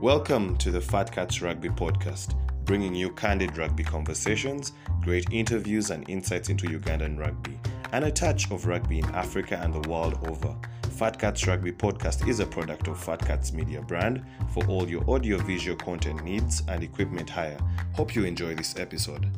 Welcome to the Fat Cats Rugby Podcast, bringing you candid rugby conversations, great interviews, and insights into Ugandan rugby, and a touch of rugby in Africa and the world over. Fat Cats Rugby Podcast is a product of Fat Cats Media brand for all your audio visual content needs and equipment hire. Hope you enjoy this episode.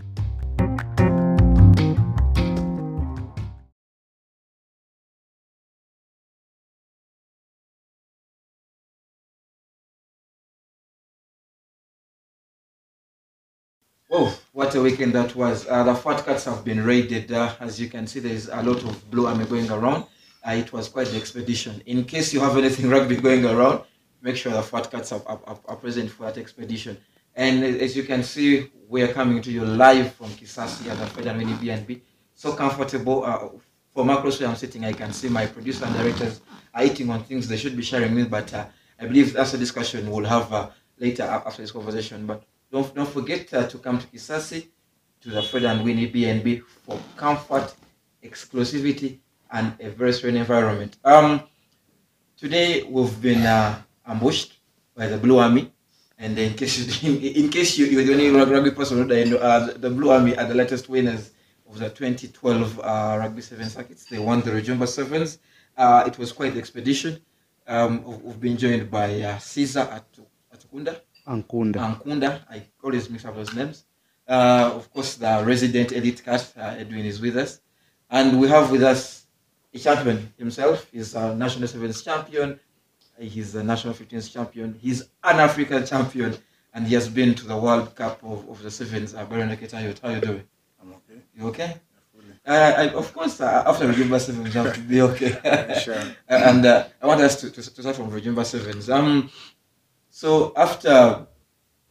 A weekend that was. Uh, the Fat Cats have been raided. Uh, as you can see, there's a lot of blue army going around. Uh, it was quite the expedition. In case you have anything rugby going around, make sure the Fat Cats are, are, are present for that expedition. And as you can see, we are coming to you live from Kisasi at the Fred and Winnie BNB. So comfortable. Uh, from across where I'm sitting, I can see my producer and directors are eating on things they should be sharing with, but uh, I believe that's a discussion we'll have uh, later after this conversation. But don't, don't forget uh, to come to Kisasi, to the Fred and Winnie BNB for comfort, exclusivity, and a very serene environment. Um, today we've been uh, ambushed by the Blue Army, and in case you, in, case you, you're the only rugby person, know, uh, the Blue Army are the latest winners of the 2012 uh, Rugby Seven circuits. They won the Rujumba Sevens. Uh, it was quite the expedition. Um, we've- been joined by uh, Caesar Atu- Atukunda. Ankunda. Ankunda. I always mix up those names. Uh, of course, the resident elite cat, uh, Edwin, is with us. And we have with us a champion himself. He's a national sevens champion. He's a national 15s champion. He's an African champion. And he has been to the World Cup of, of the sevens. Uh, Byron Oketayot, how you doing? I'm okay. You okay? Uh, I, of course, uh, after Rujumba Sevens, you have to be okay. Sure. and uh, I want us to, to, to start from Rujumba Sevens. Um, so after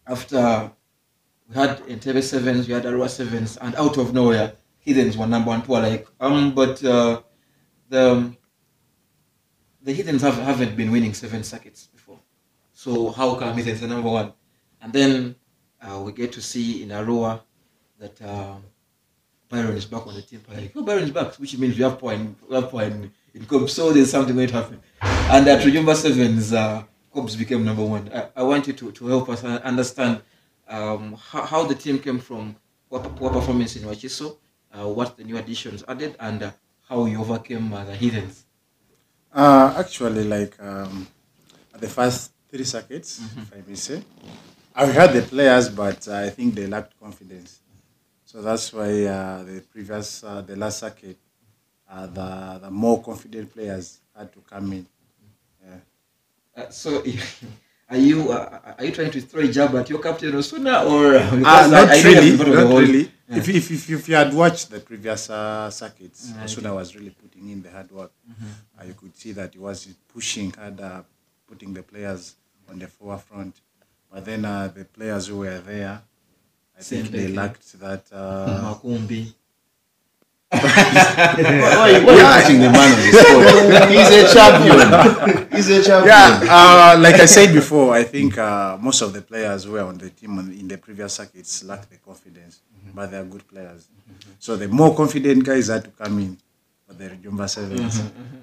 after we had Entebbe Sevens, we had Arua Sevens, and out of nowhere, Heathens were number one. Were like, um, but uh, the the Heathens have, haven't been winning seven circuits before. So how come Heathens are number one? And then uh, we get to see in Arua that uh, Byron is back on the team. Like, oh, Byron is back, which means we have in, we have power in, Kobs. So there's something going to happen. And at Rujumba Sevens, uh, Kobs became number one. I, I want you to, to help us understand um, how, how the team came from poor, poor performance in Wakiso, uh, what the new additions added, and uh, how you overcame uh, the Heathens. Uh, actually, like um, the first three circuits, Mm-hmm. if I may say, I had the players, but I think they lacked confidence. So that's why uh, the previous, uh, the last circuit, uh, the the more confident players had to come in. Yeah. Uh, so, are you uh, are you trying to throw a jab at your captain Osuna, or Uh, not I- I really, not really. If, if, if, if you had watched the previous uh, circuits, yeah, Osuna was really putting in the hard work. Mm-hmm. Uh, you could see that he was pushing hard, uh, putting the players on the forefront. But then uh, the players who were there, I Same think they lacked that. Uh, Makumbi. Why are you the man on the spot? He's a champion. He's a champion. yeah, uh, like I said before, I think uh, most of the players who were on the team in the previous circuits lacked the confidence, but they are good players. So the more confident guys had to come in for the Rujumba Sevens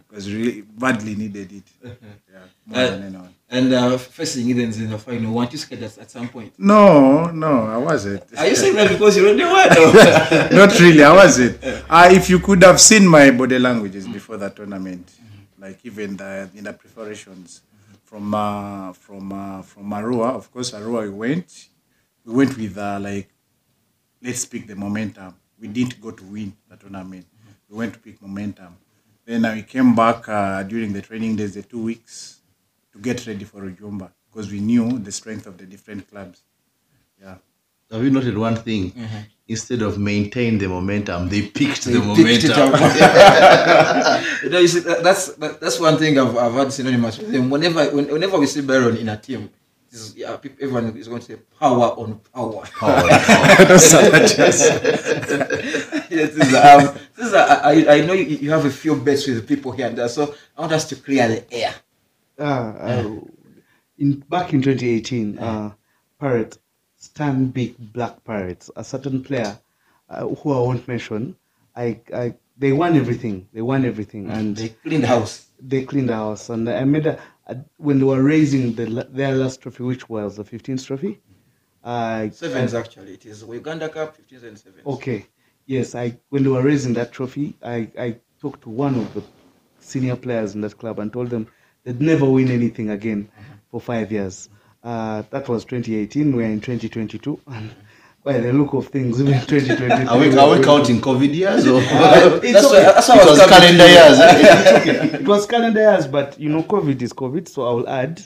because really badly needed it. Yeah, more Uh, than anyone. And uh, facing Heathens in the final, weren't you scared at, some point? No, no, I wasn't. Are you saying that because you already won? or- Not really, I wasn't. Uh, if you could have seen my body languages before that tournament, like even the in the preparations from uh, from uh, from Arua, of course, Arua we went, we went with uh, like let's pick the momentum. We didn't go to win the tournament. We went to pick momentum. Then uh, we came back uh, during the training days, the two weeks, to get ready for Rujumba because we knew the strength of the different clubs. Yeah. Have you noted one thing? Instead of maintain the momentum, they picked the They picked momentum. you know, you see, that, that's that, that's one thing I've, I've had synonymous with him. Whenever when, whenever we see Byron in a team, this is, yeah, people, everyone is going to say power on power. Power. yes, this is, um, this is, uh, I, I know you, you have a few bets with people here and there, so I want us to clear the air. Ah, uh, in back in 2018, uh, Pirate, Stanbic Black Pirates, a certain player uh, who I won't mention, I, I they won everything. They won everything, and They clean the house. they cleaned the house. And I made a, at, when they were raising the, their last trophy, which was the 15th trophy. I Sevens actually. It is Uganda Cup, 15s and sevens. Okay. Yes, I when they were raising that trophy, I, I talked to one of the senior players in that club and told them they'd never win anything again for five years. Uh, that was 2018. We're in 2022. And by the look of things, even 2023. Are we, are we counting COVID years or? It's That's okay. why, that's why it was calendar years. eh? it was calendar years, but you know, COVID is COVID, so I will add.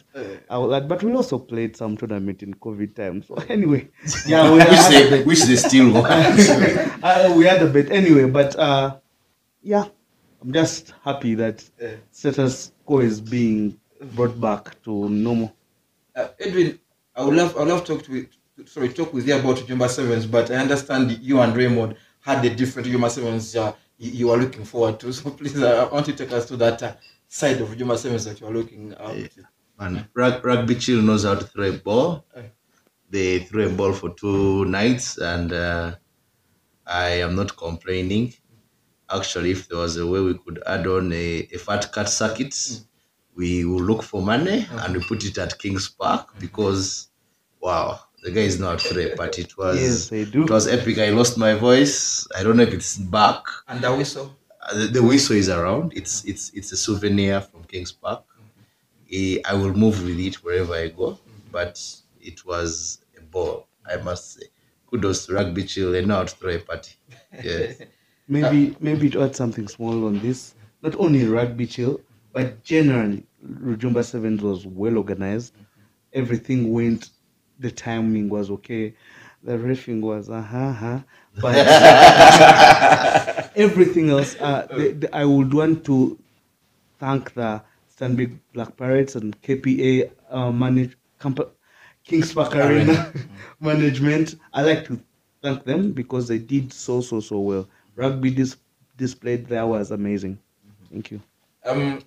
I will add. But we also played some tournament in COVID time. So anyway, yeah, we which they, which they still want. uh, we had a bit anyway. But uh, yeah, I'm just happy that status quo is being brought back to normal. Uh, Edwin, I would love, I would love to talk to, to sorry, talk with you about Jumba Sevens, but I understand you and Raymond had a different Jumba Sevens uh, you, you are looking forward to. So please, uh, I want you to take us to that uh, side of Jumba Sevens that you are looking uh, Yeah. Man, rug, rugby chill knows how to throw a ball. They threw a ball for two nights, and uh, I am not complaining. Actually, if there was a way we could add on a, a fat cat circuit, we will look for money and we put it at Kings Park because, wow, the guy is not to but. It was Yes, they do. It was epic. I lost my voice. I don't know if it's back. And the whistle. Uh, the, the whistle is around. It's it's it's a souvenir from Kings Park. Eh, I will move with it wherever I go. But it was a ball, I must say. Kudos to Rugby Chill. They know how to throw a party. Yes. Maybe maybe to add something small on this, not only rugby chill, but generally Rujumba Sevens was well organized. Everything went, the timing was okay, the riffing was uh huh, but everything else. Uh, the, the, I would want to thank the Stanbic Black Pirates and KPA uh, manage compa- Kings Park Arena management. I like to thank them because they did so so so well. Rugby dis- displayed there was amazing. Thank you. Um,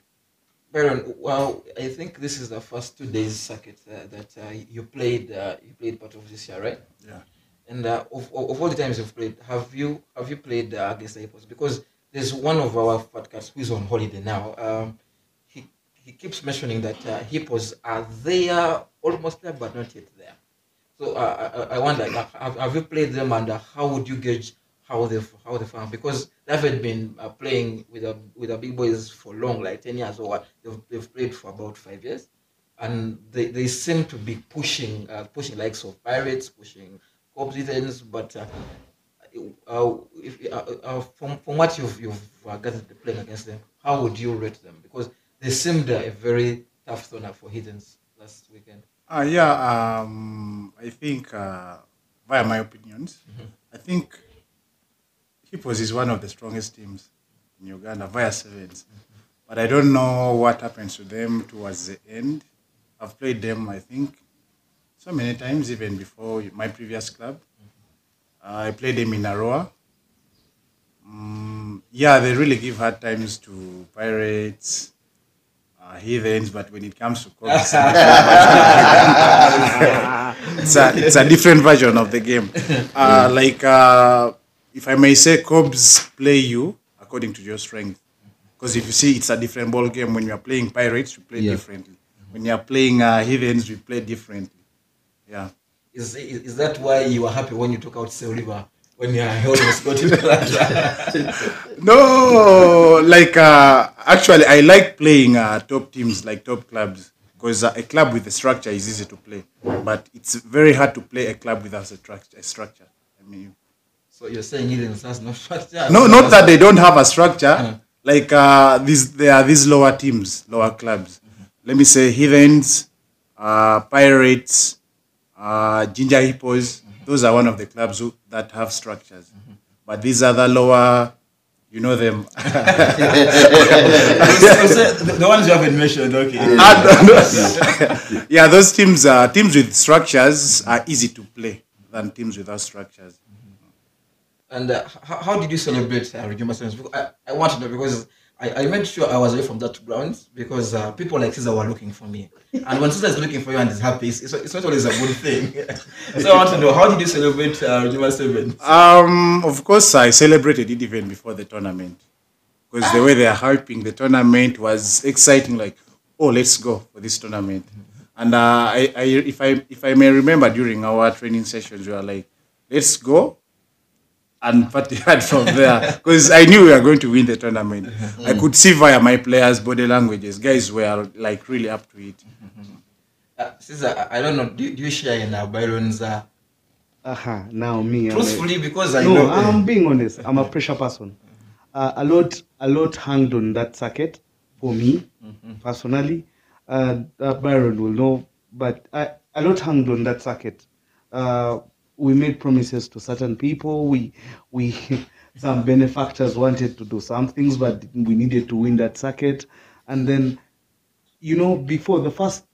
Byron, well, I think this is the first two days circuit uh, that uh, you played. Uh, you played part of this year, right? Yeah. And uh, of, of of all the times you've played, have you have you played uh, against the Hippos? Because there's one of our podcasts who is on holiday now. Um, he he keeps mentioning that uh, Hippos are there, almost there, but not yet there. So uh, I, I wonder, have, have you played them, and uh, how would you gauge how they how they found? Because they haven't been uh, playing with the with the big boys for long, like ten years or what. They've, they've played for about five years, and they, they seem to be pushing uh, pushing likes of Pirates, pushing Kobs but uh, uh, if, uh, uh, from from what you've you've uh, gathered playing against them, how would you rate them? Because they seemed uh, a very tough turner for Heathens last weekend. Uh, yeah, um, I think, uh, via my opinions, I think Hippos is one of the strongest teams in Uganda via sevens. But I don't know what happens to them towards the end. I've played them, I think, so many times, even before my previous club. Uh, I played them in Arua. Mm, yeah, they really give hard times to Pirates, uh, Heathens, but when it comes to Kobs, it's a it's a different version of the game. Uh, like uh, if I may say, Kobs play you according to your strength. Because if you see, it's a different ball game. When you are playing Pirates, you play Yeah. differently. When you are playing uh, Heathens, we play differently. Yeah. Is, is is that why you were happy when you took out Oliver when you almost got to that? No, like uh, actually, I like playing uh, top teams, like top clubs, because uh, a club with a structure is easy to play, but it's very hard to play a club without a, struct- a structure. I mean, so you're saying Heathens has no structure? no, not that they don't have a structure. Like uh, these, there are these lower teams, lower clubs. Let me say, Heathens, uh, Pirates, uh, Jinja Hippos. Those are one of the clubs who, that have structures. But these other lower, you know them. the, the ones you haven't mentioned, okay. Ah, yeah, those teams are teams with structures are easy to play than teams without structures. And uh, how, how did you celebrate uh, Sevens? Because I, I want to know because I, I made sure I was away from that ground because uh, people like Caesar were looking for me. And when Caesar is looking for you and is happy, it's, it's, not always a good thing. so I want to know how did you celebrate uh, Rujumba Sevens? Um, of course, I celebrated it even before the tournament because the way they are hyping the tournament was exciting. Like, oh, let's go for this tournament. And uh, I, I, if I, if I may remember, during our training sessions, we were like, let's go and party hard from there because I knew we were going to win the tournament. I could see via my players' body languages, guys were like really up to it. Uh, Caesar, I- I don't know. Do, do you share in uh, Byron's uh, Aha, now me. I'm a- because I no, know. I'm being honest. I'm a pressure person. Uh, a lot, a lot hanged on that circuit for me personally. Uh, uh, Byron will know, but I, a lot hanged on that circuit. Uh, we made promises to certain people. We, we, some benefactors wanted to do some things, but we needed to win that circuit. And then, you know, before the first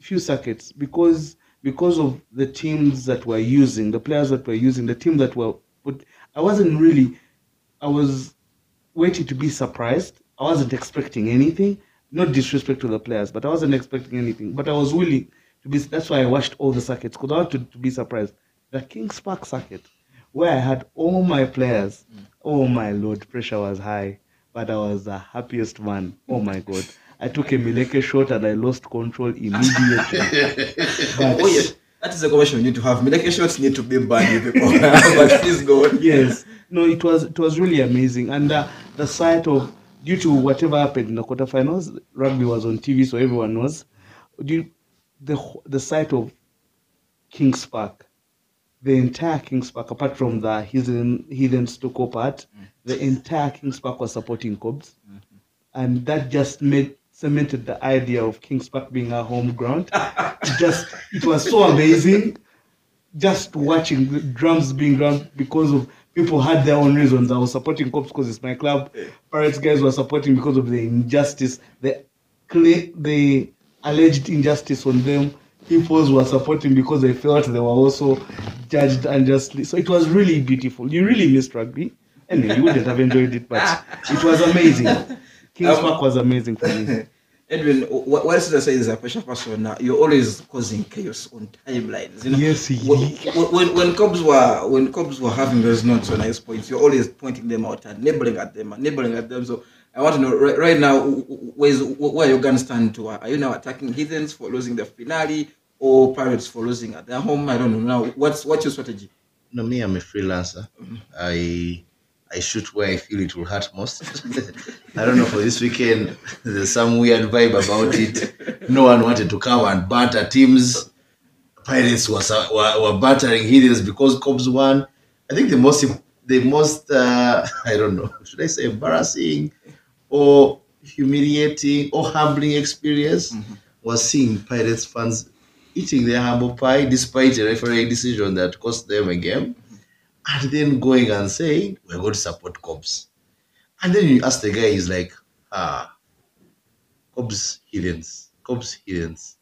few circuits, because because of the teams that we're using, the players that we're using, the team that were put, I wasn't really, I was waiting to be surprised. I wasn't expecting anything. Not disrespect to the players, but I wasn't expecting anything. But I was willing to be. That's why I watched all the circuits because I wanted to be surprised. The Kings Park circuit, where I had all my players. Oh my lord, pressure was high, but I was the happiest man. Oh my god. I took a Mileke shot and I lost control immediately. but oh yeah, that is a conversation we need to have. Mileke shots need to be banned, people. but please go on. yes no it was it was really amazing and uh, the sight of due to whatever happened in the quarterfinals rugby was on tv so everyone was. due, the the sight of kings park the entire kings park apart from the hidden hidden stucco part the mm. entire kings park was supporting Kobs mm-hmm. and that just made cemented the idea of kings park being our home ground just it was so amazing just watching the drums being ground because of people had their own reasons. I was supporting Kobs because it's my club. Pirates guys were supporting because of the injustice, the the alleged injustice on them. Hippos were supporting because they felt they were also judged unjustly. So it was really beautiful. You really missed rugby. Anyway, you wouldn't have enjoyed it, but it was amazing. Kings Park was amazing for me. Edwin, wh- what Caesar says is a pressure person. You're always causing chaos on timelines. You know? Yes, he- When, when, when Cubs were when Cubs were having those not so nice points, you're always pointing them out and nibbling at them and nibbling at them. So I want to know right, right now wh- wh- where's wh- where your gun stand to? Are you now attacking Heathens for losing the finale or Pirates for losing at their home? I don't know. Now, what's what's your strategy? No, me, I'm a freelancer. I I shoot where I feel it will hurt most. I don't know. For this weekend, there's some weird vibe about it. No one wanted to come and batter teams. Pirates was were, were battering Heathens because Kobs won. I think the most the most uh, I don't know should I say embarrassing or humiliating or humbling experience was seeing Pirates fans eating their humble pie despite a referee decision that cost them a game and then going and saying we're going to support Kobs And then you ask the guy, he's like, ah, Kobs heathens, Kobs heathens.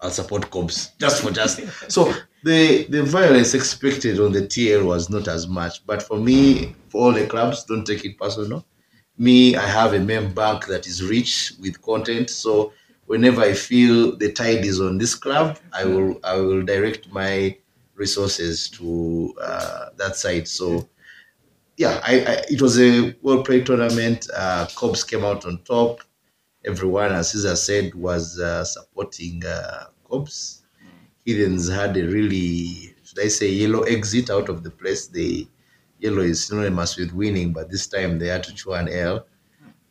I'll support Kobs just for just. So the the violence expected on the TL was not as much, but for me, for all the clubs, don't take it personal. Me, I have a mem bank that is rich with content, so whenever I feel the tide is on this club, I will I will direct my resources to uh, that side. So yeah, I, I it was a well played tournament. Uh, Kobs came out on top. Everyone, as Caesar said, was uh, supporting uh, Kobs. Heathens had a really, should I say, yellow exit out of the place. The yellow is synonymous with winning, but this time they had to chew an L.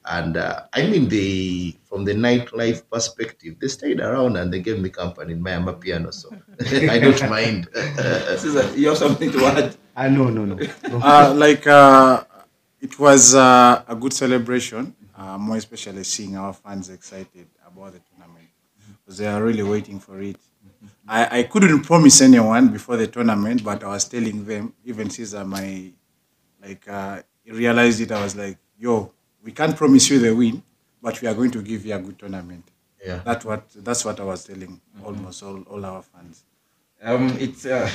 And uh, I mean, they from the nightlife perspective, they stayed around and they gave me company in my amapiano, so I don't mind. Caesar, you have something to add? Ah, no, no, no. no. uh, like uh, it was uh, a good celebration, uh, more especially seeing our fans excited about the tournament because they are really waiting for it. I, I couldn't promise anyone before the tournament, but I was telling them, even Caesar, my like uh, he realized it. I was like, "Yo, we can't promise you the win, but we are going to give you a good tournament." Yeah. That's what that's what I was telling almost all, all our fans. Um, it's uh,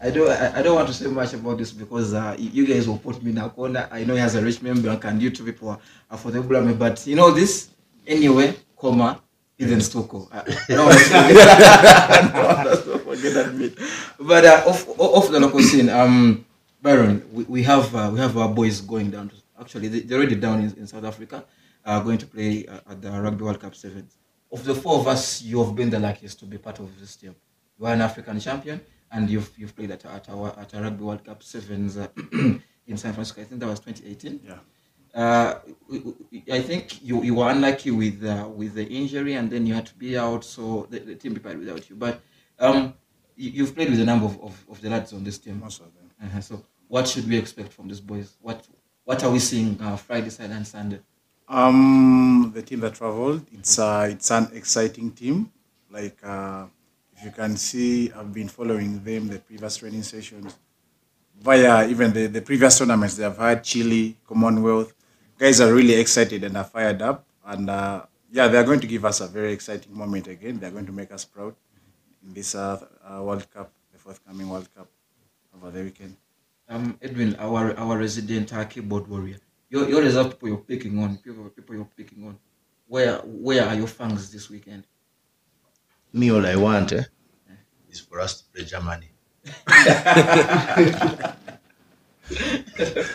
I don't I, I don't want to say much about this because uh, you guys will put me in a corner. I know he has a rich member and you two people are, are for the blame, but you know this anyway, comma. Isn't Stoko. I I don't want to forget, I don't want us to forget that bit. But uh, off, off the local scene, um, Byron, we, we have uh, we have our boys going down. To, actually, they, they're already down in, in South Africa. uh, going to play uh, at the Rugby World Cup Sevens. Of the four of us, you have been the luckiest to be part of this team. You are an African champion, and you've you've played at at our at a Rugby World Cup Sevens uh, in San Francisco. I think that was 2018. Yeah. Uh, I think you, you were unlucky with uh, with the injury, and then you had to be out, so the, the team prepared without you. But um, you, you've played with a number of, of, of the lads on this team. Most of them. Uh-huh. So, what should we expect from these boys? What what are we seeing uh, Friday, Saturday, and Sunday? Um, the team that traveled, it's uh, it's an exciting team. Like uh, if you can see, I've been following them the previous training sessions via even the, the previous tournaments they have had, Chile, Commonwealth. Guys are really excited and are fired up, and uh, yeah, they are going to give us a very exciting moment again. They are going to make us proud in this uh, uh, World Cup, the forthcoming World Cup over the weekend. Um, Edwin, our our resident uh, keyboard warrior. Your your reserve people you're picking on, people people you're picking on. Where where are your fangs this weekend? Me, all I want eh, is for us to play Germany.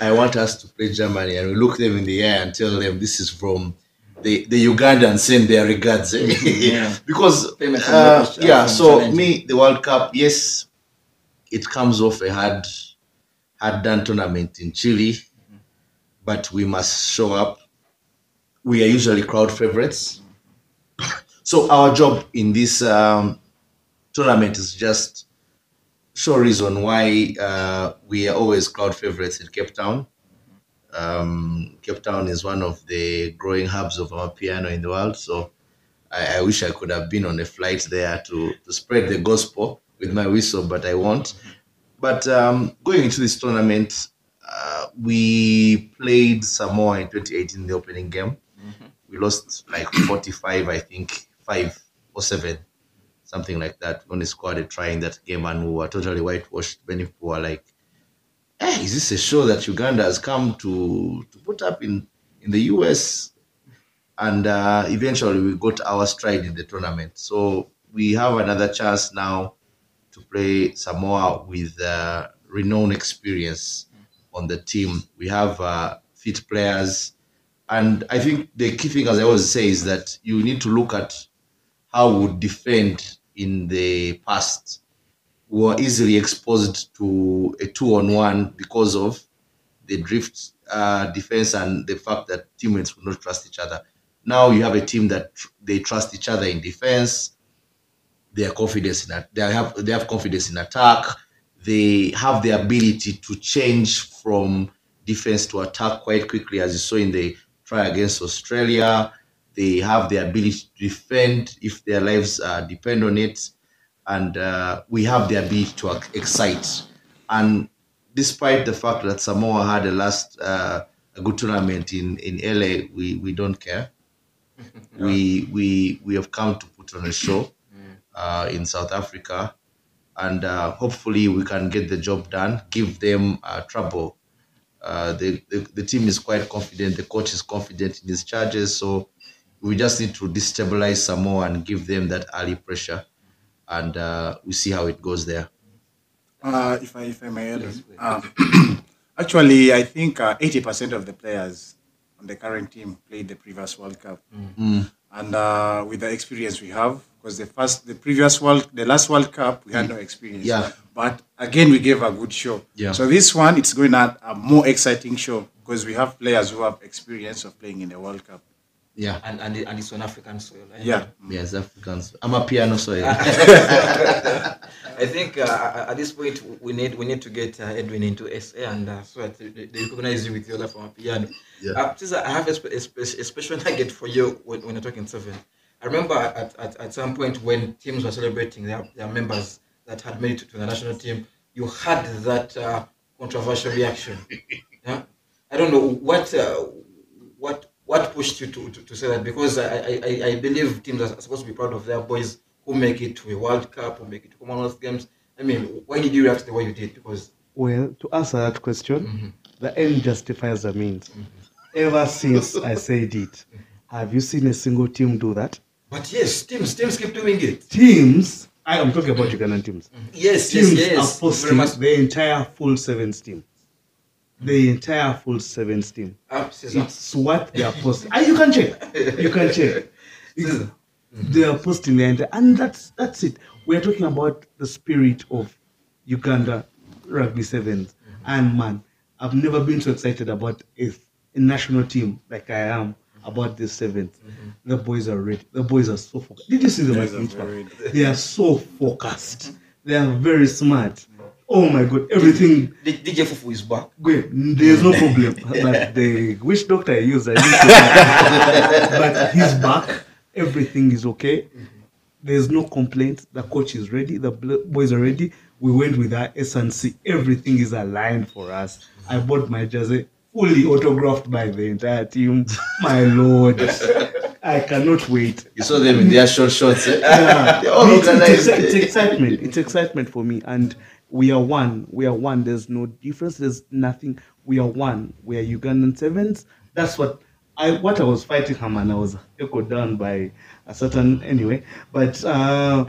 I want us to play Germany and we look them in the eye and tell them this is from the, the Ugandans send their regards. eh? Yeah. because, uh, yeah, so me, the World Cup, yes, it comes off a hard, hard done tournament in Chile, but we must show up. We are usually crowd favorites. So our job in this um, tournament is just show reason why uh, we are always crowd favorites in Cape Town. Um, Cape Town is one of the growing hubs of amapiano in the world. So I, I wish I could have been on a flight there to, to spread the gospel with my whistle, but I won't. But um, going into this tournament, uh, we played Samoa in 2018, in the opening game. We lost like 45, I think, five or seven, something like that. We only scored a try in that game, and we were totally whitewashed. Many people were like, hey, is this a show that Uganda has come to, to put up in, in the US? And uh, eventually we got our stride in the tournament. So we have another chance now play Samoa with uh, renowned experience on the team. We have uh, fit players. And I think the key thing, as I always say, is that you need to look at how we defend in the past. We were easily exposed to a two on one because of the drift uh, defense and the fact that teammates would not trust each other. Now you have a team that tr- they trust each other in defense. They confidence in that. They have they have confidence in attack. They have the ability to change from defense to attack quite quickly, as you saw in the try against Australia. They have the ability to defend if their lives uh, depend on it, and uh, we have the ability to excite. And despite the fact that Samoa had a last uh, a good tournament in in LA, we we don't care. we we we have come to put on a show uh, in South Africa, and uh, hopefully we can get the job done. Give them uh, trouble. Uh, the, the the team is quite confident. The coach is confident in his charges, so we just need to destabilize Samoa and give them that early pressure, and uh, we see how it goes there. Uh, if I if I may add, on, um, actually, I think uh, eighty percent of the players on the current team played the previous World Cup, and uh, with the experience we have, because the first, the previous World, the last World Cup, we had no experience. Yeah. But again, we gave a good show. Yeah. So this one, it's going to a more exciting show because we have players who have experience of playing in the World Cup. Yeah, And and, and it's on African soil. eh? Yeah. yes, Africans. amapiano soil. I think uh, at this point we need we need to get uh, Edwin into SA and uh, so that they, they recognize you with your love for piano. Yeah. Uh, I have a, spe- a, spe- a special nugget for you when, when you're talking seven. I remember at, at, at some point when teams were celebrating their, their members that had made it to, the national team, you had that uh, controversial reaction. yeah? I don't know what uh, what what pushed you to, to, to say that because I, I, I- believe teams are supposed to be proud of their boys who make it to a World Cup or make it to Commonwealth Games. I mean, why did you react the way you did? Because Well, to answer that question, the end justifies the means. Ever since I said it, have you seen a single team do that? But yes, teams teams keep doing it. Teams, I am talking about Ugandan teams. Yes, Teams yes, yes. are posting the entire full sevens team. the entire full sevens team. Caesar. It's what they are posting. Ah, you can check. You can check. They are posting the entire, and that's that's it. We are talking about the spirit of Uganda rugby sevens, and man, I've never been so excited about a, a national team like I am about this 7th mm-hmm. The boys are ready. The boys are so focused. Did you see them at Boys are very They are so focused. They are very smart. Oh my god, everything DJ Fufu is back. Great, there's no problem. but the which doctor I use, I know. but he's back. Everything is okay. Mm-hmm. There's no complaint. The coach is ready. The boys are ready. We went with our S and C. Everything is aligned for us. I bought my jersey fully autographed by the entire team. My lord, I cannot wait. You saw them in their short shorts. Eh? Yeah. They're all it's, it's, organized. it's excitement. It's excitement for me, and we are one. We are one. There's no difference. There's nothing. We are one. We are Ugandan sevens. That's what I what I was fighting him and I was echoed down by a certain anyway. But uh,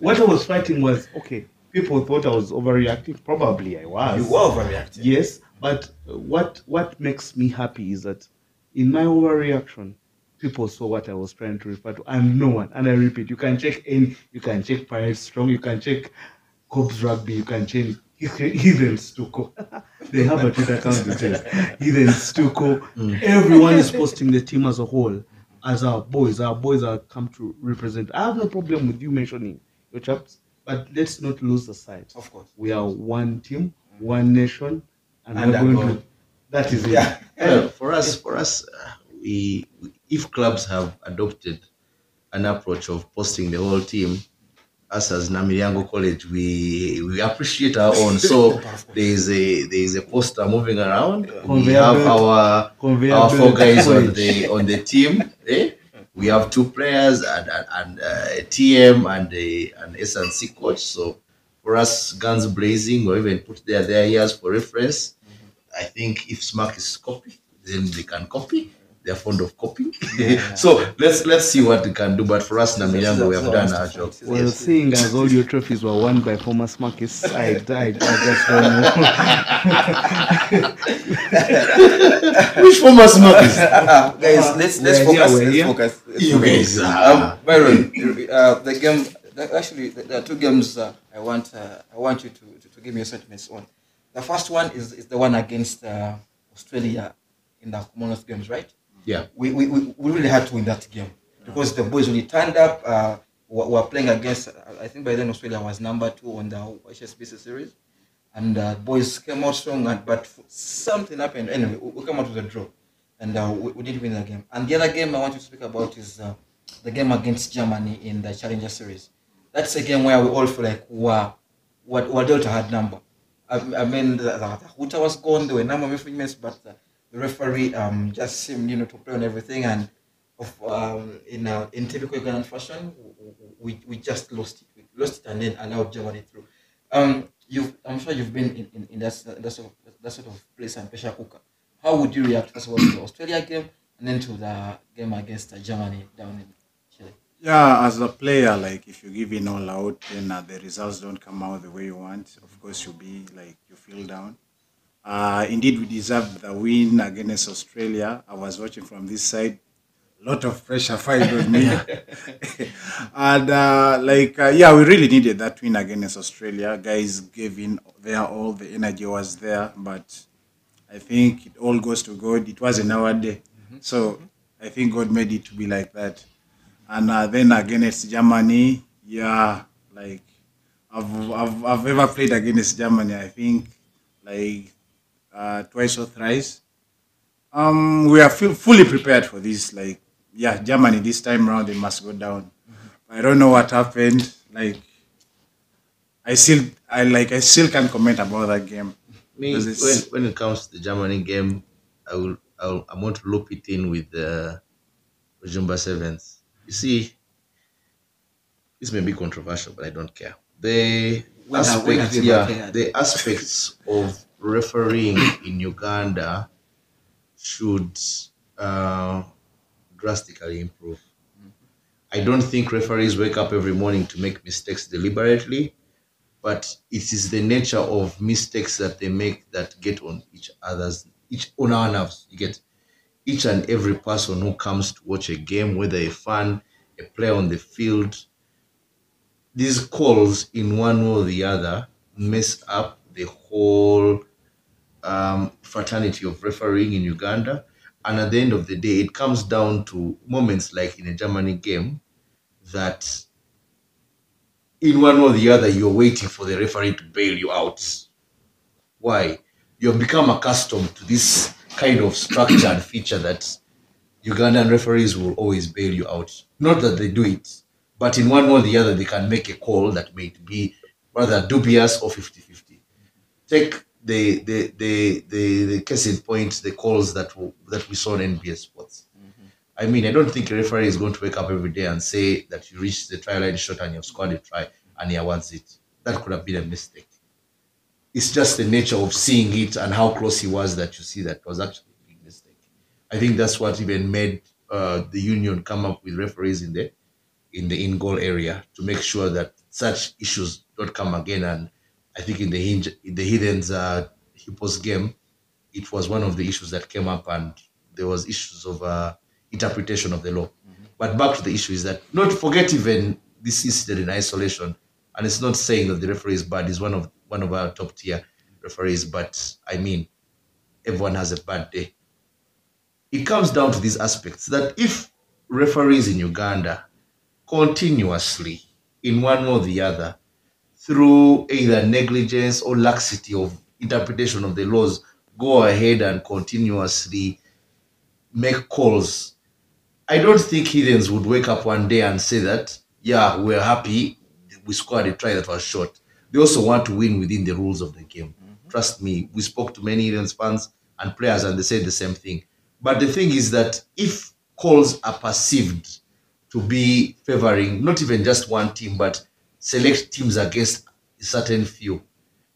what I was fighting was okay. People thought I was overreacting. Probably I was. You were overreacting. Yes, but what what makes me happy is that in my overreaction, people saw what I was trying to refer to, and no one. And I repeat, you can check in, you can check Pirate Strong, you can check Kobs Rugby, you can check Heathen Stuko. they have a Twitter account that says Heathen Stuko. Mm. Everyone is posting the team as a whole, as our boys. Our boys are come to represent. I have no problem with you mentioning your chaps, but let's not lose the sight Of course. we are one team, one nation, and, And we're going to. That is it. Yeah. Well, for us, for us, uh, we if clubs have adopted an approach of posting the whole team, us as Namilyango College, we we appreciate our own. So there is a there is a poster moving around. We have belt. our Conveyor our four guys on the on the team. Eh? We have two players and and, and uh, a TM and a an S&C coach. So for us, guns blazing, or even put their their ears for reference. I think if Smack is copy, then they can copy. They're fond of copying. so let's let's see what they can do. But for us, Namilyango, we have done our job. Well, seeing as all your trophies were won by former Smarkis, I, I, I just don't know. Which former Smack is? Uh, guys, let's let's We're here, focus. we're Let's here. focus. Let's You focus. guys are- Um, Byron, uh, the game. Actually, there are two games uh, I want. Uh, I want you to, to, to give me your sentiments on. The first one is, is the one against uh, Australia in the Commonwealth Games, right? Yeah. we, we, we really had to win that game because the boys it turned up uh, were, were playing against uh, I think by then Australia was number two on the HSBC series and uh, boys came out strong and, but something happened anyway we, came out with a draw and uh, we, we didn't win the game and the other game I want you to speak about is uh, the game against Germany in the Challenger series that's again where we all feel like wow what what Delta had number I, I mean, the, the, Huta was gone. There were a number of infringements, but the, the referee um, just seemed, you know, to play on everything. And of um, in uh, in typical Ugandan fashion, we, we just lost it. We lost it and then allowed Germany through. Um, you, I'm sure you've been in, in, in that, that, sort of, that sort of place and pressure cooker. How would you react first of all to the Australia game and then to the game against Germany down in Chile? Yeah, as a player, like if you give in all out, then uh, the results don't come out the way you want. Of course, you'll be like you feel down. Uh, indeed, we deserved the win against Australia. I was watching from this side. A lot of pressure fired on me, and uh, like uh, yeah, we really needed that win against Australia. Guys gave in their all. The energy was there, but I think it all goes to God. It wasn't our day, so I think God made it to be like that and uh, then against Germany, yeah, like I've, I've I've ever played against Germany. I think like uh, twice or thrice. Um, we are fully prepared for this. Like, yeah, Germany this time around they must go down. I don't know what happened. Like, I still I like I still can't comment about that game. Me, when, when it comes to the Germany game, I will, I will I want to loop it in with the Ujumba Sevens. You see, this may be controversial, but I don't care. The When aspects, have yeah, the aspects of refereeing in Uganda should uh, drastically improve. I don't think referees wake up every morning to make mistakes deliberately. but it is the nature of mistakes that they make that get on each other's each on our nerves. You get each and every person who comes to watch a game, whether a fan, a player on the field, these calls in one way or the other mess up the whole um, fraternity of refereeing in Uganda. And at the end of the day, it comes down to moments like in a Germany game that in one or the other, you're waiting for the referee to bail you out. Why? You've become accustomed to this kind of structured feature that Ugandan referees will always bail you out. Not that they do it, but in one way or the other, they can make a call that may be rather dubious or 50 50. Take the, the, the, the, the case in point, the calls that, w- that we saw on NBS Sports. Mm-hmm. I mean, I don't think a referee is going to wake up every day and say that you reached the try line shot and you've scored a try and he awards it. That could have been a mistake. It's just the nature of seeing it and how close he was that you see that it was actually a big mistake. I think that's what even made uh, the union come up with referees in the in the in goal area to make sure that such issues don't come again. And I think in the hinge, in the Heathens uh, Hippos game, it was one of the issues that came up, and there was issues of uh, interpretation of the law. But back to the issue is that not forget even this incident in isolation, and it's not saying that the referee is bad. He's one of one of our top tier referees, but I mean, everyone has a bad day. It comes down to these aspects that if referees in Uganda continuously, in one or the other, through either negligence or laxity of interpretation of the laws, go ahead and continuously make calls. I don't think Heathens would wake up one day and say that, yeah, we're happy, we scored a try that was short. They also want to win within the rules of the game. Trust me, we spoke to many Heathens fans and players and they said the same thing. But the thing is that if calls are perceived to be favoring not even just one team, but select teams against a certain few,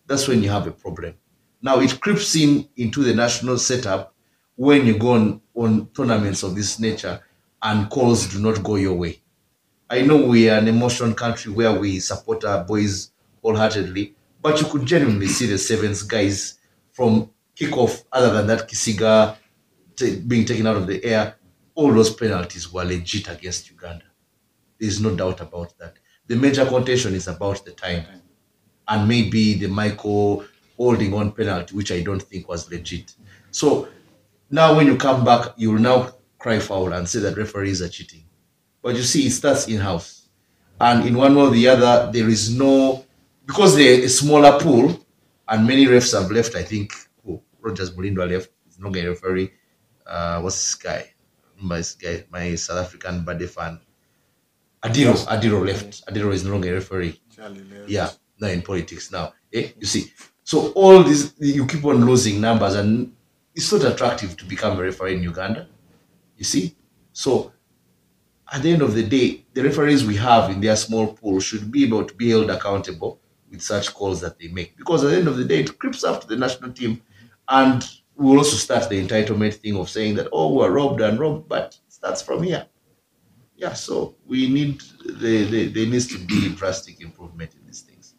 that's when you have a problem. Now it creeps in into the national setup when you go on, on tournaments of this nature and calls do not go your way. I know we are an emotion country where we support our boys wholeheartedly, but you could genuinely see the sevens guys from kickoff, other than that Kisiga t- being taken out of the air, all those penalties were legit against Uganda. There's no doubt about that. The major contention is about the time and maybe the Michael holding on penalty, which I don't think was legit. So now when you come back, you will now cry foul and say that referees are cheating. But you see, it starts in house. And in one way or the other, there is no, because they're a smaller pool, and many refs have left. I think oh, Rogers Mulindwa left, he's no longer a referee. Uh, what's this guy? My guy, my South African buddy fan. Adiro, Adiro left. Adiro is no longer a referee. Charlie. Yeah, now in politics now. Eh, you see. So all these you keep on losing numbers and it's not attractive to become a referee in Uganda. You see? So at the end of the day, the referees we have in their small pool should be able to be held accountable with such calls that they make. Because at the end of the day, it creeps up to the national team. And we'll also start the entitlement thing of saying that, oh, we're robbed and robbed, but it starts from here. Yeah, so we need, there, there, there needs to be drastic improvement in these things.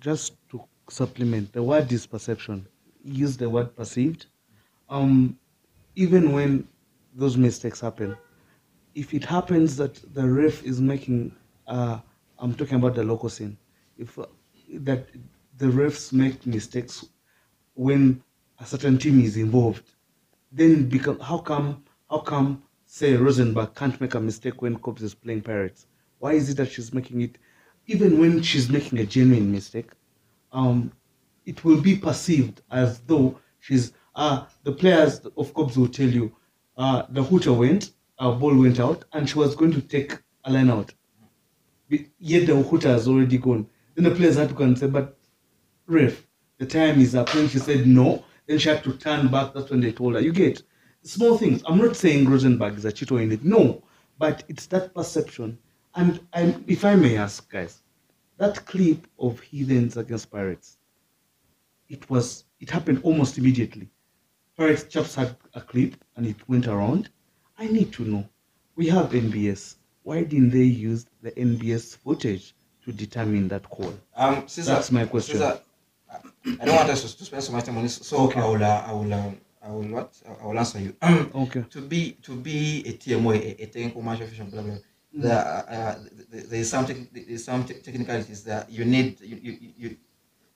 just to supplement the word is perception use the word perceived um even when those mistakes happen if it happens that the ref is making uh i'm talking about the local scene if uh, that the refs make mistakes when a certain team is involved then become how come how come say Rosenberg can't make a mistake when Kobs is playing Pirates? Why is it that she's making it even when she's making a genuine mistake? Um, it will be perceived as though she's uh the players of Kobs will tell you uh the hooter went, our ball went out, and she was going to take a line out. Be- Yet the hooter has already gone. Then the players had to say, but ref, the time is up. When she said no, then she had to turn back. That's when they told her, you get small things. I'm not saying Rosenberg is a cheater in it. No, but it's that perception. And I, if I may ask, guys, that clip of heathens against pirates, it was it happened almost immediately. Pirates chaps had a clip and it went around. I need to know. We have NBS. Why didn't they use the NBS footage to determine that call? Um, Caesar, That's my question. Caesar, I don't want us to, spend so much time on this, so Okay. I will, uh, I will, um, I will what? I will answer you. Okay. to be to be a TMO, a, a technical commercial official, blah blah. Mm. There, uh, uh, th- there is some tec- there is some te- technicalities that you need. You, you, you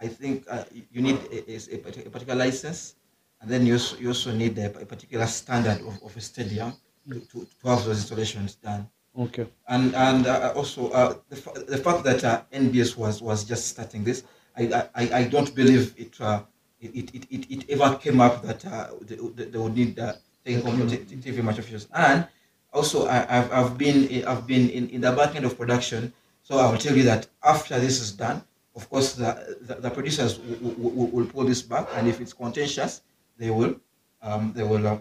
I think uh, you need a, a, a a particular license, and then you also, you also need a, a particular standard of, of a stadium to, to, to have those installations done. Okay. And and uh, also uh, the, fa- the fact that uh, NBS was was just starting this, I I, I don't believe it. Uh, it, it, it, it ever came up that uh, they, they would need uh, technical t- t- TV match officials. And also, I, I've, I've been I've been in, in the back end of production, so I will tell you that after this is done, of course, the the, the producers will, pull this back, and if it's contentious, they will um, they will uh,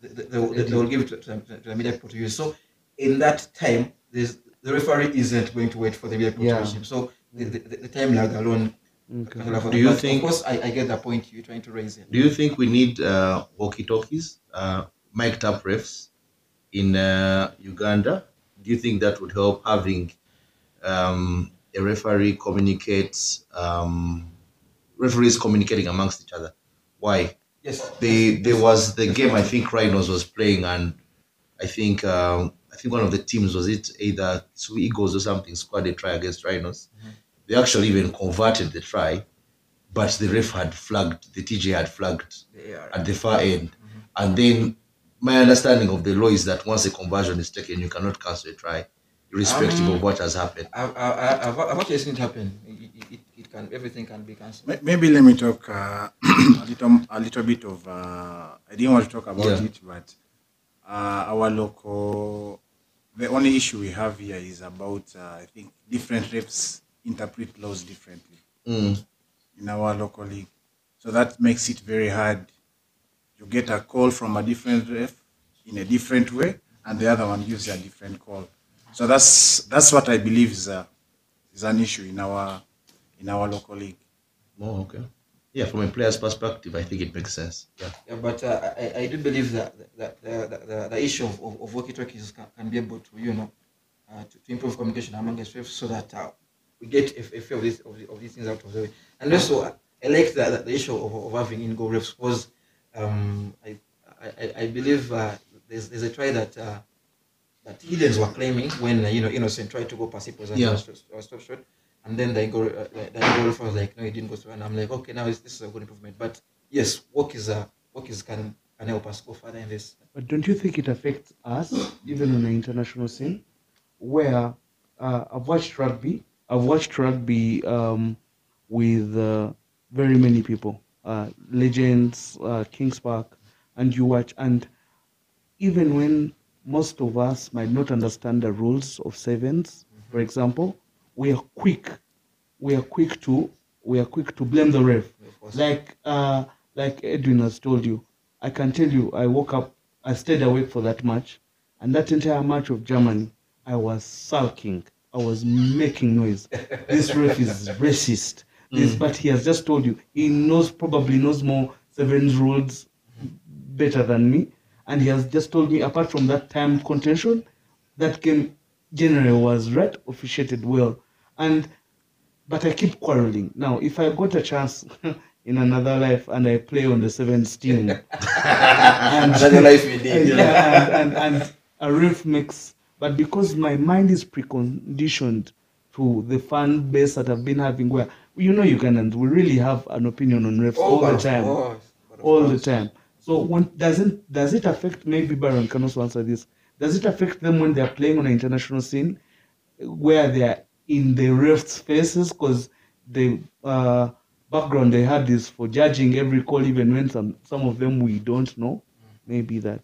they, they, they, will, they will give it to, to, to the media people to use. So in that time, there's, the referee isn't going to wait for the media people Yeah. to use him. So the, the, the time lag alone. Okay. can allow for Do you But think- Of course, I, I get the point you're trying to raise here. Do you think we need uh, walkie-talkies, uh, mic'd up refs in uh, Uganda? Do you think that would help having um, a referee communicate, um, referees communicating amongst each other? Why? Yes. They, there was the game I think Rhinos was playing, and I think um, I think one of the teams was it either two Eagles or something scored a try against Rhinos. They actually even converted the try, but the ref had flagged, the TJ had flagged They are. at the far end. And then my understanding of the law is that once a conversion is taken, you cannot cancel a try, irrespective Um, of what has happened. I've, I- I've, I've actually seen it happen. It, it, it can everything can be cancelled. Maybe let me talk uh, a little a little bit of. Uh, I didn't want to talk about Yeah. it, but uh, our local. The only issue we have here is about uh, I think different refs interpret laws differently Mm. in our local league, so that makes it very hard. You get a call from a different ref in a different way, and the other one gives you a different call. So that's that's what I believe is a, is an issue in our in our local league. Oh, okay. Yeah, from a player's perspective, I think it makes sense. Yeah. Yeah, but uh, I, I do believe that, that the, the, the, the issue of, of, of walkie-talkies can, can be able to, you know, uh, to, to improve communication among us so that uh, we get a, a few of these, of, the- of these things out of the way. And also, uh, I like the, the, the issue of, of having in-goal refs because um, I, I, I- believe uh, there's, there's a try that uh, that Heathens were claiming when, uh, you know, Innocent tried to go past it was a Yeah. stop, a stop shot. And then the goal, uh, the goal referee was like, no, it didn't go through. And I'm like, okay, now this this is a good improvement. But yes, work is a work is can can help us go further in this. But don't you think it affects us, even on the international scene, where uh, I've watched rugby, I've watched rugby um, with uh, very many people, uh, legends, uh, Kings Park, and you watch, and even when most of us might not understand the rules of sevens, for example, we are quick, we are quick to, we are quick to blame the ref. Like uh, like Edwin has told you, I can tell you, I woke up, I stayed awake for that match, and that entire match of Germany, I was sulking, I was making noise. This ref is racist. This, but he has just told you he knows probably knows more sevens rules better than me, and he has just told me apart from that time contention, that game generally was right officiated well, and but I keep quarreling. Now, if I got a chance in another life and I play on the sevens team, and, Another life we did. yeah, and, and, and a ref makes, but because my mind is preconditioned to the fan base that I've been having, where you know Ugandans, we really have an opinion on refs oh, all but the time course, all the time. So when doesn't does it affect maybe Byron can also answer this? Does it affect them when they're playing on an international scene where they're in the refs' faces because the uh, background they had is for judging every call even when some some of them we don't know? Maybe that.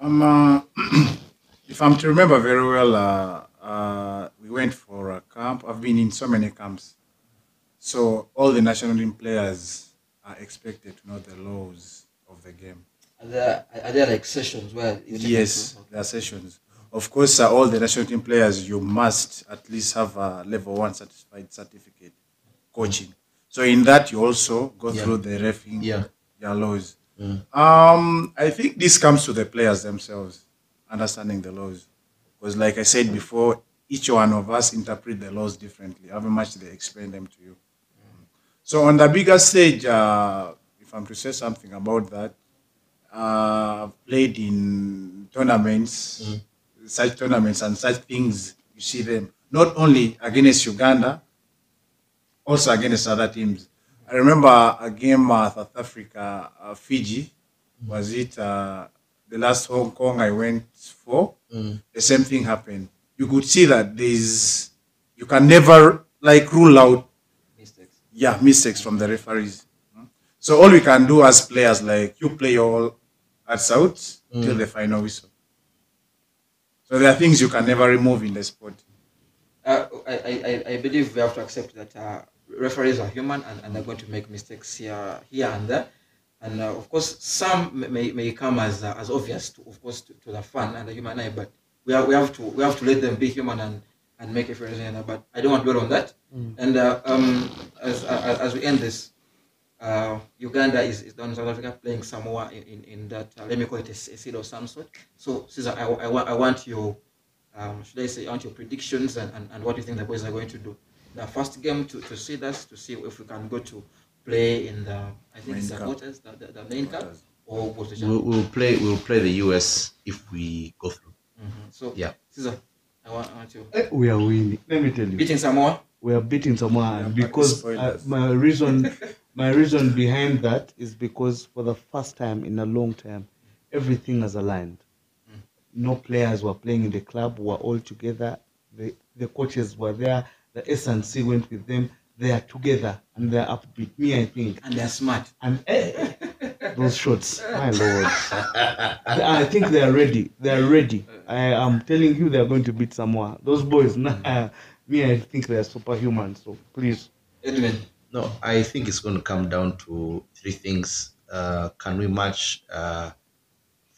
Um, uh, if I'm to remember very well, uh, uh, we went for a camp. I've been in so many camps. So all the national team players are expected to know the laws of the game. Are there, are there like sessions where you Yes, there are sessions. Of course, uh, all the national team players, you must at least have a level one certified certificate coaching. So in that, you also go Yeah. through the refing, Yeah. laws. Um, I think this comes to the players themselves understanding the laws, because like I said before, each one of us interpret the laws differently, however much they explain them to you. So on the bigger stage, uh, if I'm to say something about that, uh, played in tournaments, such tournaments and such things. You see them not only against Uganda, also against other teams. I remember a game uh, South Africa, uh, Fiji. Was it uh, the last Hong Kong I went for? The same thing happened. You could see that there's you can never like rule out Mistakes. yeah mistakes from the referees. So all we can do as players, like you play your hearts out till the final whistle. So there are things you can never remove in the sport. Uh, I, I, I- I believe we have to accept that uh, referees are human and, and they're going to make mistakes here, here and there. And uh, of course, some may- may, may come as, uh, as obvious, to, of course, to, to the fan and the human eye. But we, are, we have to we have to let them be human and, and make a fair decision. But I don't want to dwell on that. And uh, um, as, as as we end this, uh, Uganda is, is down in South Africa playing Samoa in, in, in that, uh, let me call it a, a seed of some sort. So, Caesar, I, I, want, I want your, um, should I say, I want your predictions and, and, and what you think the boys are going to do. The first game to, to see us, to see if we can go to play in the, I think it's Main the cup. quarters, the, the, the main cup, or what's the We'll, we'll play. We'll play the US if we go through. Mhm. So, Yeah. Caesar, I want, I want you. Eh, We are winning. Let me tell you. Beating Samoa? we are beating Samoa Yeah, because uh, my reason my reason behind that is because for the first time in a long time everything has aligned. No players were playing in the club were all together. The the coaches were there. The S&C went with them. They are together and they're upbeat. Me i think. And they're smart. and eh, those shots my lord. I think they are ready. They are ready. I am telling you they are going to beat samoa. Those boys nah, me i think they are superhuman so please. Edwin, No, I think it's going to come down to three things. Uh, can we match uh,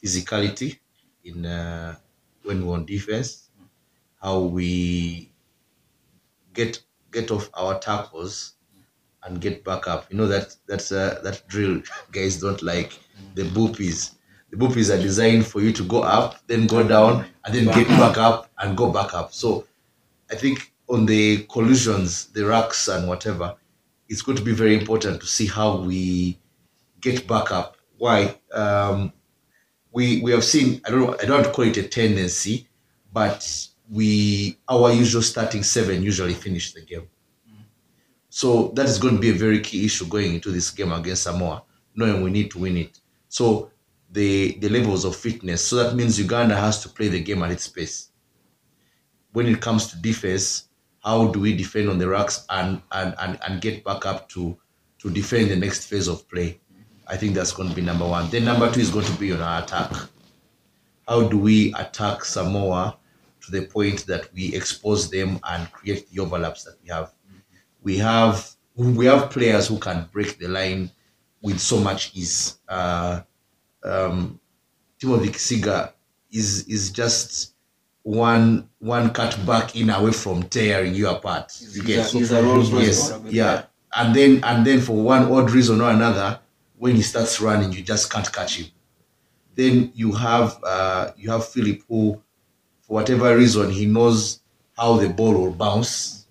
physicality in uh, when we're on defense? How we get get off our tackles and get back up. You know that that's uh, that drill guys don't like the burpees. The burpees are designed for you to go up, then go down, and then get back up and go back up. So I think on the collisions, the racks and whatever, it's going to be very important to see how we get back up. Why? Um, we we have seen. I don't know. I don't want to call it a tendency, but we our usual starting seven usually finish the game. So that is going to be a very key issue going into this game against Samoa, knowing we need to win it. So the the levels of fitness. So that means Uganda has to play the game at its pace. When it comes to defense, how do we defend on the racks and and, and, and get back up to to defend the next phase of play? I think that's going to be number one. Then number two is going to be on our attack. How do we attack Samoa to the point that we expose them and create the overlaps that we have? We have we have players who can break the line with so much ease. Uh, um, Timothy is is just one one cut back in away from tearing you apart. You get a Rolls yes, yeah. And then and then for one odd reason or another, when he starts running, you just can't catch him. Then you have uh, you have Philip who, for whatever reason, he knows how the ball will bounce,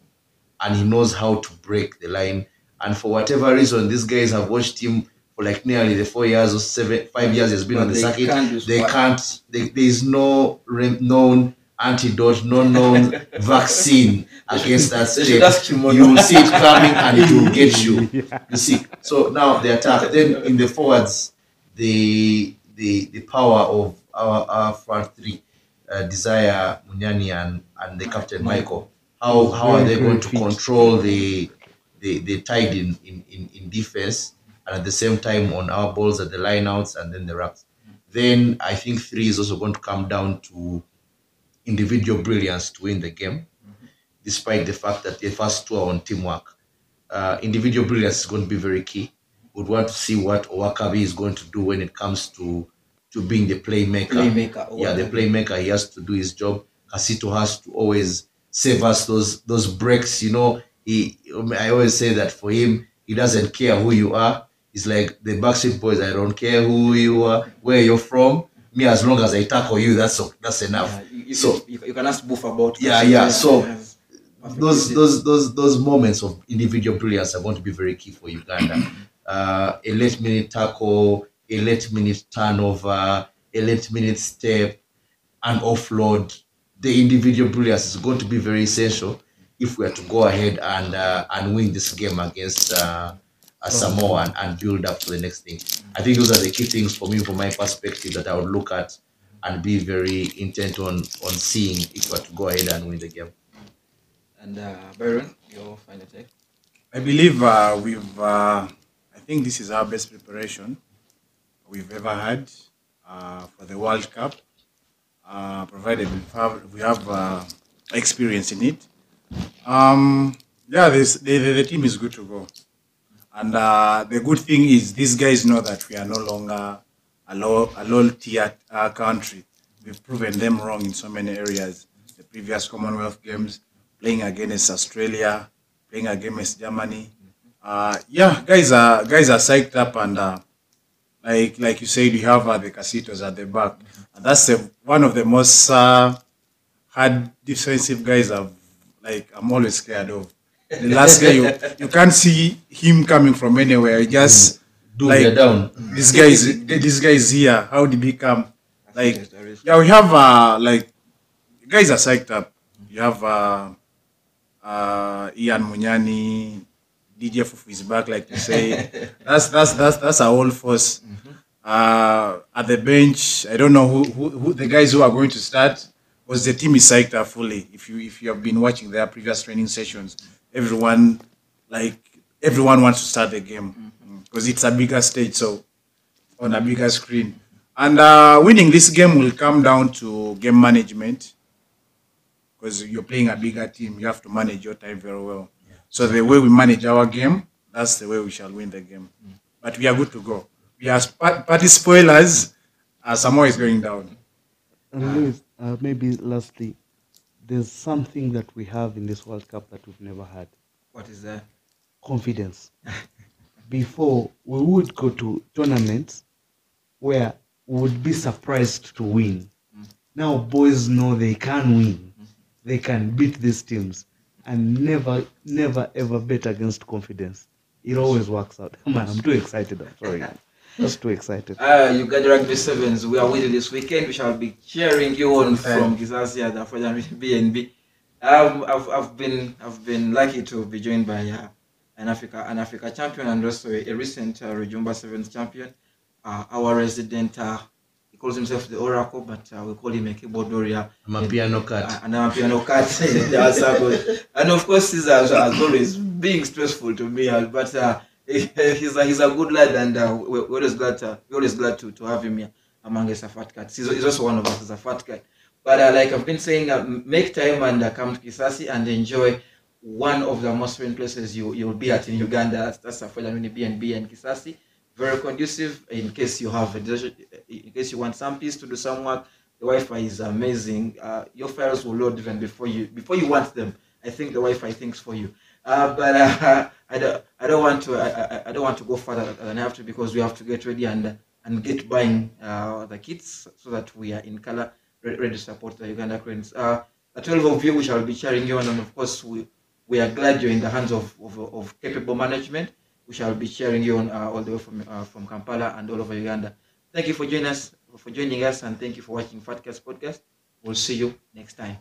and he knows how to break the line. And for whatever reason, these guys have watched him for like nearly the four years or seven, five years he's been But on the circuit. can't they can't. They, there is no re- known antidote, no known vaccine against that They should state. ask him more. You will see it coming and it will get you. You see. So now the attack. Then in the forwards, the the the power of our, our front three, uh, Desire, Munyani, and and the captain Michael. How how are they going to control the the the tide in, in, in, in defense and at the same time on our balls at the lineouts and then the racks. Then I think three is also going to come down to individual brilliance to win the game, despite the fact that the first two are on teamwork. Uh, individual brilliance is going to be very key. We'd want to see what Owakabi is going to do when it comes to to being the playmaker. Playmaker. Yeah, the playmaker. He has to do his job. Kasito has to always save us those those breaks. You know, he. I always say that for him, he doesn't care who you are. He's like the Backstreet Boys. I don't care who you are, where you're from. Me as long as I tackle you, that's that's enough. Yeah, you, so you, you can ask Boof about Yeah, yeah, so those those those those moments of individual brilliance are going to be very key for Uganda. Uh, a late minute tackle, a late minute turnover, a late minute step, and offload. The individual brilliance is going to be very essential if we are to go ahead and uh, and win this game against uh, uh, Samoa and, and build up to the next thing. I think those are the key things for me, from my perspective, that I would look at and be very intent on on seeing if we are to go ahead and win the game. And uh, Byron, your final take. I believe uh, we've. Uh, I think this is our best preparation we've ever had uh, for the World Cup, uh, provided we have, we have uh, experience in it. Um, yeah, this, the, the, the team is good to go. And uh, the good thing is these guys know that we are no longer a low, a low tier uh, country. We've proven them wrong in so many areas. The previous Commonwealth Games, playing against Australia, playing against Germany. Uh, yeah, guys are guys are psyched up and uh, like like you said, you have uh, the Kasitos at the back. And that's the, one of the most uh, hard defensive guys I've like I'm always scared of. The last guy you, you can't see him coming from anywhere. You just Do like down. this guy is this guy is here. How did he come? Like Yes, there is. yeah, we have uh like guys are psyched up. You have uh uh Ian Munyani, DJ Fufu is back, like you say. that's that's that's that's our whole force. Uh at the bench, I don't know who, who, who the guys who are going to start because the team is psyched up fully. If you if you have been watching their previous training sessions, everyone like everyone wants to start the game because it's a bigger stage, so on a bigger screen. And uh, winning this game will come down to game management because you're playing a bigger team. You have to manage your time very well. So the way we manage our game, that's the way we shall win the game. But we are good to go. We are sp- party spoilers. Uh, Samoa is going down. And Louis, uh, maybe lastly, there's something that we have in this World Cup that we've never had What is that? confidence. Before, we would go to tournaments where we would be surprised to win. Mm-hmm. Now, boys know they can win, mm-hmm. they can beat these teams, and never, never, ever bet against confidence. It always works out. Man, I'm too excited. I'm sorry. Just too excited. Uh, Uganda Rugby Sevens, we are with you this weekend. We shall be cheering you on from Kisasi the Afrojan BNB. Um, I've, I've been I've been lucky to be joined by uh, an Africa an Africa champion and also a, a recent uh, Rujumba Sevens champion. Uh, our resident, uh, he calls himself the Oracle, but uh, we call him a keyboard warrior. amapiano cat. Uh, and amapiano cat in the circle. And of course, he's as, as always being stressful to me, uh, but uh, he's a, he's a good lad, and uh, we're, always glad to we're always glad to, to have him here among us a fat cats. He's, he's also one of us as a fat cat. But uh, like I've been saying, uh, make time and uh, come to Kisasi and enjoy one of the most fun places you you'll be at in Uganda. That's, Afrojan BNB and Kisasi. Very conducive in case you have in case you want some peace to do some work. The Wi-Fi is amazing. Uh, your files will load even before you before you want them. I think the Wi-Fi thinks for you. Uh, but uh, I don't I don't want to I, I, don't want to go further than I have to because we have to get ready and and get buying uh, the kits so that we are in color ready to support the Uganda Cranes. Uh, the 12 of you we shall be cheering you on and of course we we are glad you're in the hands of, of, of capable management. We shall be cheering you on uh, all the way from uh, from Kampala and all over Uganda. Thank you for joining us for joining us and thank you for watching Fatcast podcast. We'll see you next time.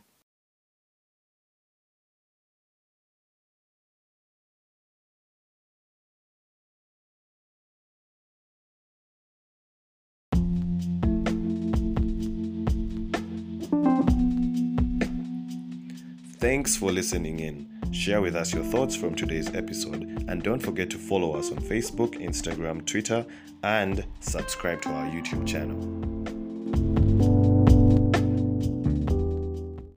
Thanks for listening in. Share with us your thoughts from today's episode and don't forget to follow us on Facebook, Instagram, Twitter, and subscribe to our YouTube channel.